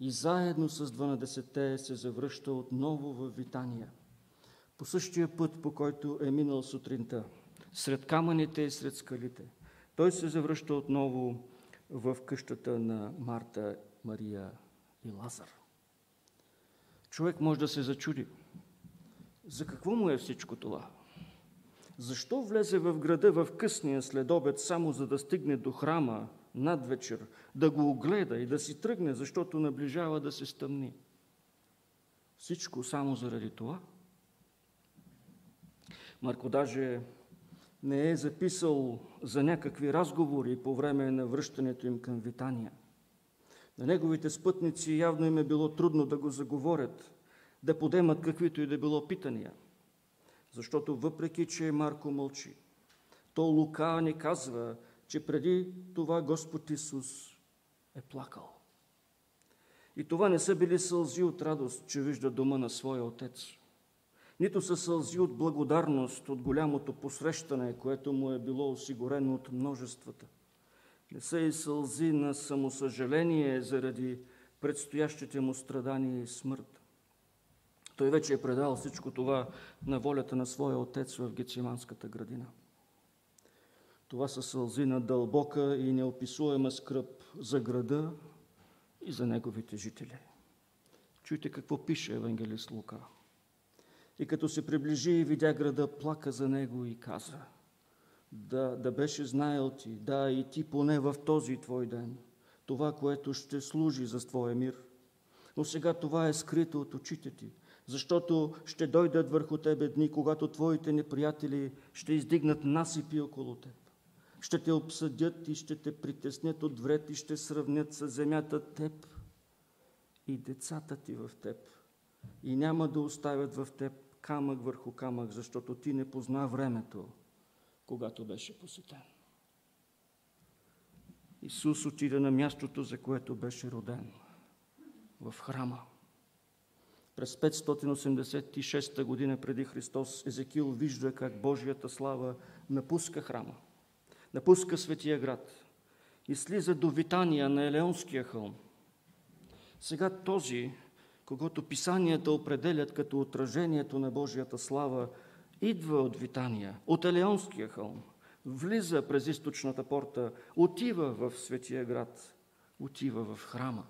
и заедно с 12 се завръща отново в Витания. По същия път, по който е минал сутринта, сред камъните и сред скалите. Той се завръща отново в къщата на Марта, Мария и Лазар. Човек може да се зачуди – за какво му е всичко това? Защо влезе в града в късния следобед, само за да стигне до храма над вечер, да го огледа и да си тръгне, защото наближава да се стъмни? Всичко само заради това? Марко даже не е записал за някакви разговори по време на връщането им към Витания. На неговите спътници явно им е било трудно да го заговорят, да подемат каквито и да било питания. Защото въпреки, че Марко мълчи, то Лука ни казва, че преди това Господ Исус е плакал. И това не са били сълзи от радост, че вижда дома на своя отец. Нито са сълзи от благодарност, от голямото посрещане, което му е било осигурено от множествата. Не са и сълзи на самосъжаление заради предстоящите му страдания и смърт. Той вече е предал всичко това на волята на своя отец в Гециманската градина. Това са сълзи на дълбока и неописуема скръп за града и за неговите жители. Чуйте какво пише евангелист Лука. И като се приближи и видя града, плака за него и каза, да, да беше знаел ти, да и ти поне в този твой ден, това, което ще служи за твоя мир. Но сега това е скрито от очите ти, защото ще дойдат върху тебе дни, когато твоите неприятели ще издигнат насипи около теб. Ще те обсъдят и ще те притеснят от вред и ще сравнят с земята теб и децата ти в теб. И няма да оставят в теб камък върху камък, защото ти не позна времето, когато беше посетен. Исус отида на мястото, за което беше роден, в храма. През 586 година преди Христос Езекил вижда как Божията слава напуска храма, напуска светия град и слиза до Витания на Елеонския хълм. Сега този, когато писанията определят като отражението на Божията слава, идва от Витания, от Елеонския хълм, влиза през източната порта, отива в светия град, отива в храма.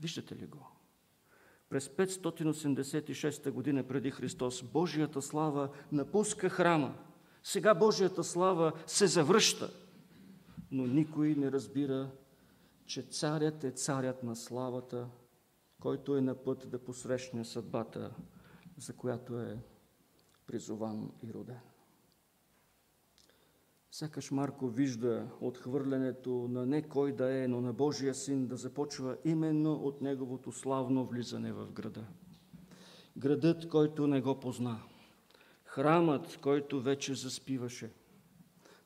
Виждате ли го? През 586 година преди Христос Божията слава напуска храма. Сега Божията слава се завръща, но никой не разбира, че царят е царят на славата, който е на път да посрещне съдбата, за която е призован и роден. Сякаш Марко вижда отхвърлянето на не кой да е, но на Божия син да започва именно от неговото славно влизане в града. Градът, който не го позна. Храмът, който вече заспиваше.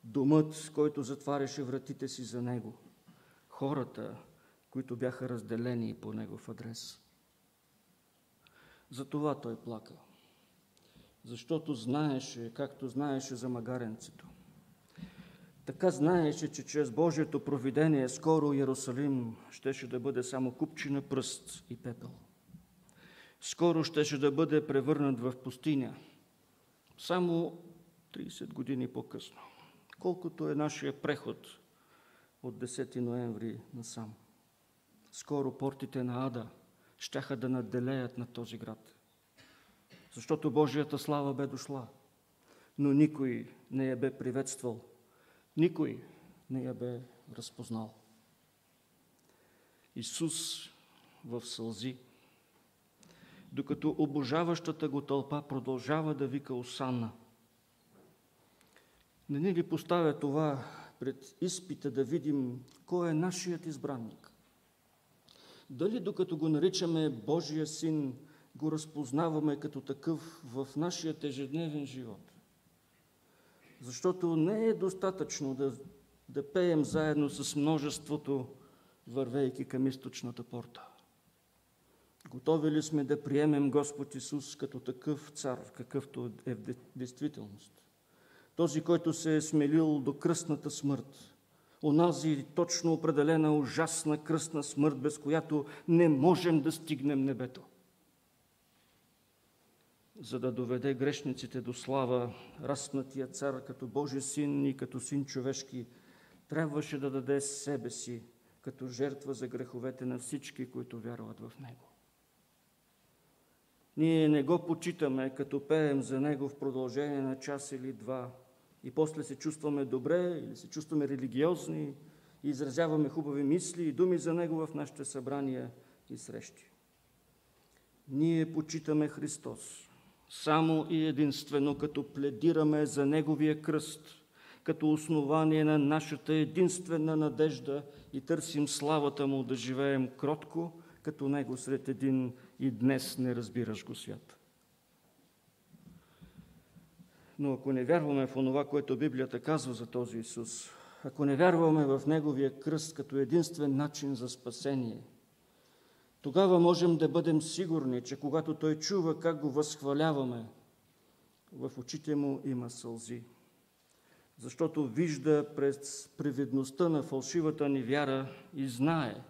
Домът, който затваряше вратите си за него. Хората, които бяха разделени по негов адрес. Затова той плака. Защото знаеше, както знаеше за магаренцето така знаеше, че чрез Божието провидение скоро Иерусалим щеше да бъде само купчина пръст и пепел. Скоро щеше да бъде превърнат в пустиня. Само 30 години по-късно. Колкото е нашия преход от 10 ноември насам. Скоро портите на Ада щяха да наделеят на този град. Защото Божията слава бе дошла, но никой не я бе приветствал – никой не я бе разпознал. Исус в сълзи, докато обожаващата го тълпа продължава да вика Осанна. Не ни ли поставя това пред изпита да видим кой е нашият избранник? Дали докато го наричаме Божия син, го разпознаваме като такъв в нашия ежедневен живот? Защото не е достатъчно да, да пеем заедно с множеството, вървейки към източната порта. Готови ли сме да приемем Господ Исус като такъв цар, какъвто е в действителност? Този, който се е смелил до кръстната смърт, онази точно определена ужасна кръстна смърт, без която не можем да стигнем небето за да доведе грешниците до слава, разпнатия цар като Божий син и като син човешки, трябваше да даде себе си като жертва за греховете на всички, които вярват в Него. Ние не го почитаме, като пеем за Него в продължение на час или два и после се чувстваме добре или се чувстваме религиозни и изразяваме хубави мисли и думи за Него в нашите събрания и срещи. Ние почитаме Христос – само и единствено като пледираме за Неговия кръст, като основание на нашата единствена надежда и търсим славата Му да живеем кротко, като Него сред един и днес не разбираш го свят. Но ако не вярваме в онова, което Библията казва за този Исус, ако не вярваме в Неговия кръст като единствен начин за спасение – тогава можем да бъдем сигурни, че когато Той чува как го възхваляваме, в очите му има сълзи. Защото вижда през привидността на фалшивата ни вяра и знае,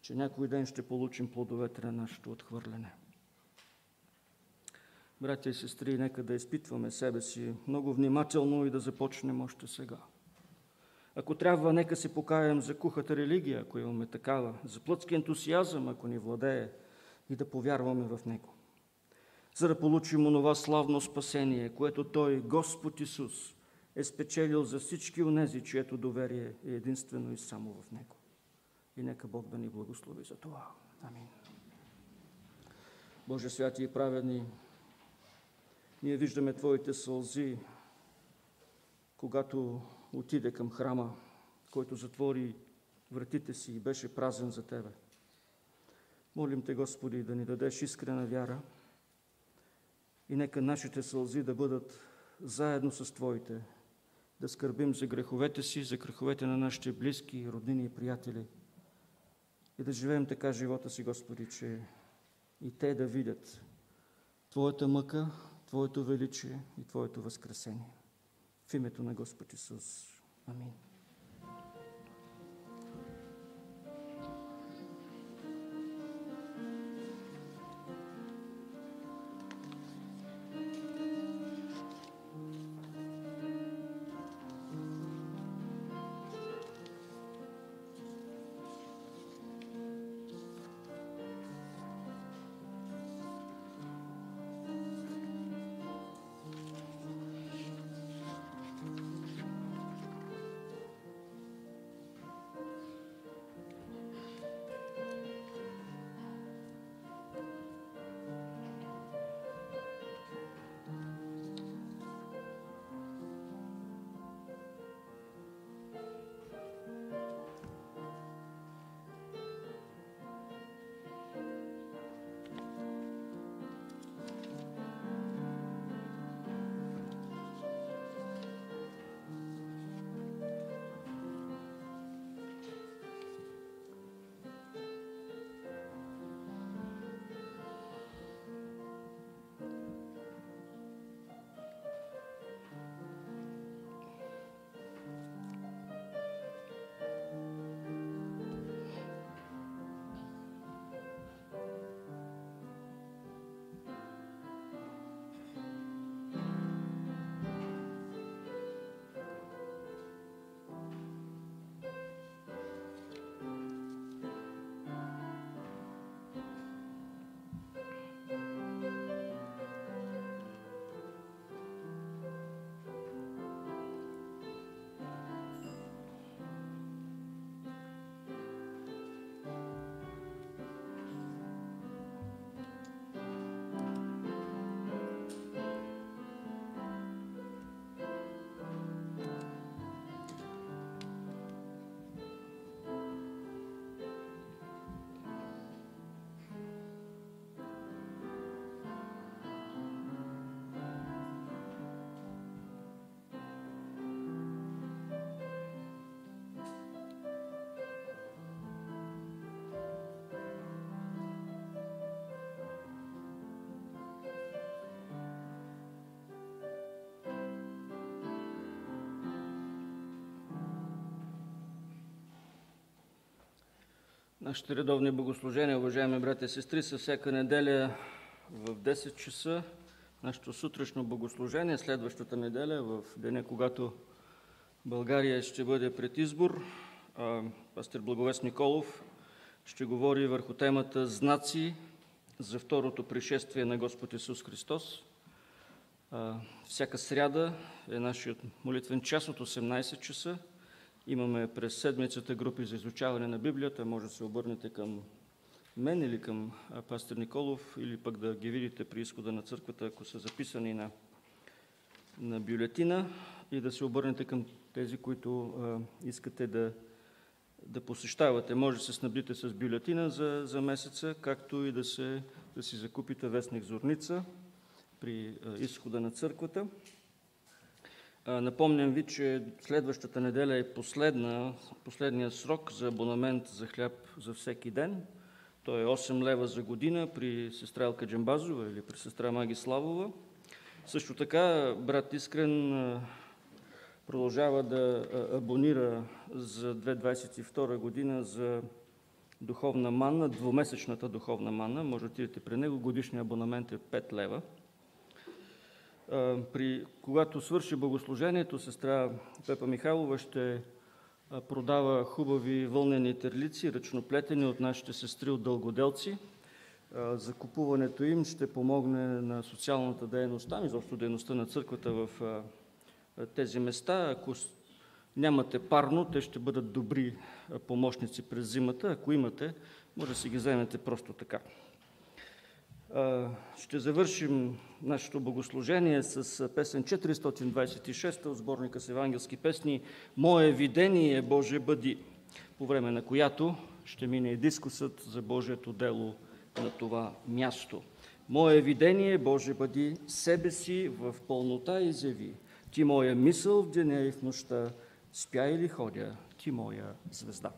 че някой ден ще получим плодовете на нашето отхвърляне. Братя и сестри, нека да изпитваме себе си много внимателно и да започнем още сега. Ако трябва, нека се покаем за кухата религия, ако имаме такава, за плътски ентусиазъм, ако ни владее, и да повярваме в Него. За да получим онова славно спасение, което Той, Господ Исус, е спечелил за всички онези, чието доверие е единствено и само в Него. И нека Бог да ни благослови за това. Амин. Боже святи и праведни, ние виждаме Твоите сълзи, когато отиде към храма, който затвори вратите си и беше празен за Тебе. Молим Те, Господи, да ни дадеш искрена вяра и нека нашите сълзи да бъдат заедно с Твоите, да скърбим за греховете си, за греховете на нашите близки, роднини и приятели и да живеем така живота си, Господи, че и те да видят Твоята мъка, Твоето величие и Твоето възкресение. В името на Господ Исус. Амин. Нашите редовни богослужения, уважаеми брати и сестри, са всяка неделя в 10 часа. Нашето сутрешно богослужение, следващата неделя, в деня, когато България ще бъде пред избор, пастор Благовест Николов ще говори върху темата Знаци за второто пришествие на Господ Исус Христос. Всяка сряда е нашият молитвен час от 18 часа. Имаме през седмицата групи за изучаване на Библията. Може да се обърнете към мен или към пастор Николов, или пък да ги видите при изхода на църквата, ако са записани на, на бюлетина, и да се обърнете към тези, които а, искате да, да посещавате. Може да се снабдите с бюлетина за, за месеца, както и да, се, да си закупите вестник Зорница при а, изхода на църквата. Напомням ви, че следващата неделя е последна, последният срок за абонамент за хляб за всеки ден. Той е 8 лева за година при сестра Елка Джамбазова или при сестра Маги Славова. Също така брат Искрен продължава да абонира за 2022 година за духовна манна, двумесечната духовна манна. Може да отидете при него. Годишният абонамент е 5 лева. При, когато свърши богослужението, сестра Пепа Михайлова ще продава хубави вълнени терлици, ръчноплетени от нашите сестри от Дългоделци. Закупуването им ще помогне на социалната дейност там, изобщо дейността на църквата в тези места. Ако нямате парно, те ще бъдат добри помощници през зимата. Ако имате, може да си ги вземете просто така. Ще завършим нашето богослужение с песен 426 от сборника с евангелски песни «Мое видение, Боже, бъди», по време на която ще мине и дискусът за Божието дело на това място. Мое видение, Боже, бъди, себе си в пълнота изяви. Ти моя мисъл в деня и в нощта, спя или ходя, ти моя звезда.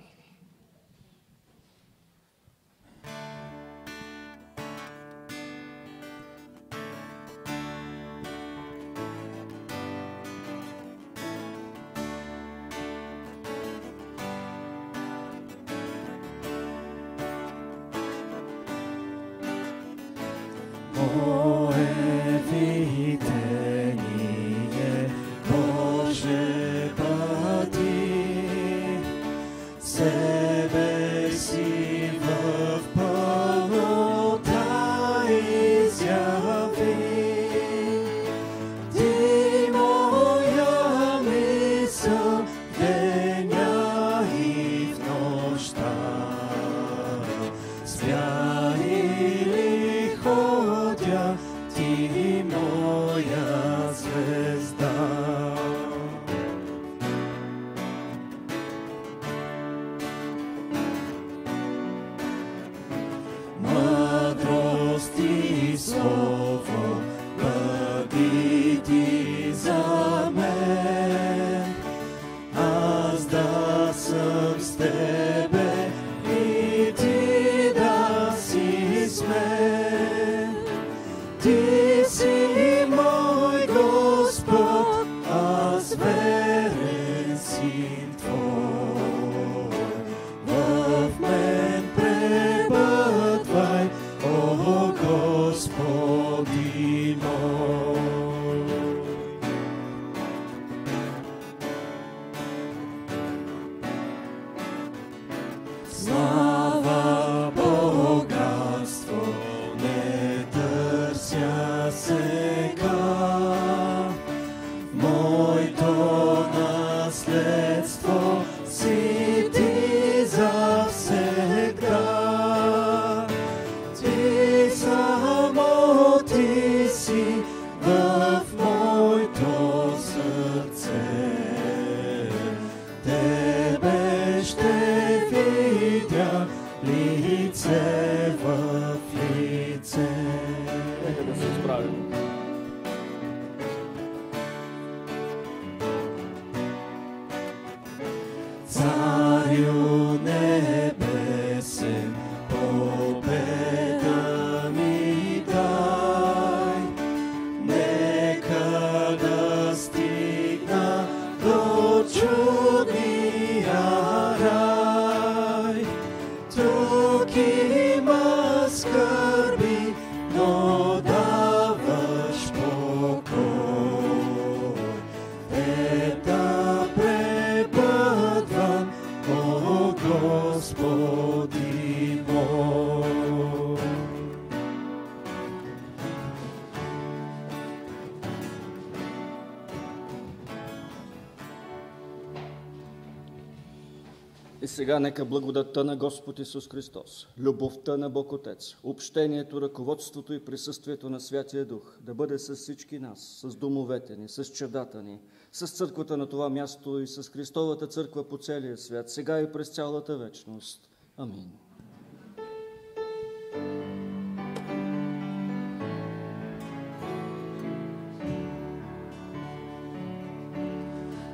Сега нека благодатта на Господ Исус Христос, любовта на Бог Отец, общението, ръководството и присъствието на Святия Дух да бъде с всички нас, с домовете ни, с чедата ни, с църквата на това място и с Христовата църква по целия свят, сега и през цялата вечност. Амин.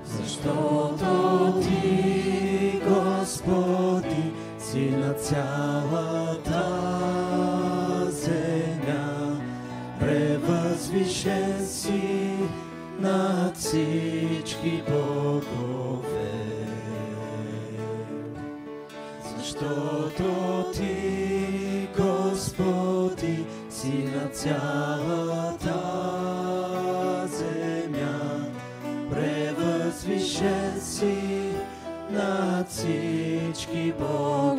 Защото ти на цялата земя, превъзвишен си на всички богове. Защото ти, Господи, си на цялата земя, превъзвишен си на всички богове.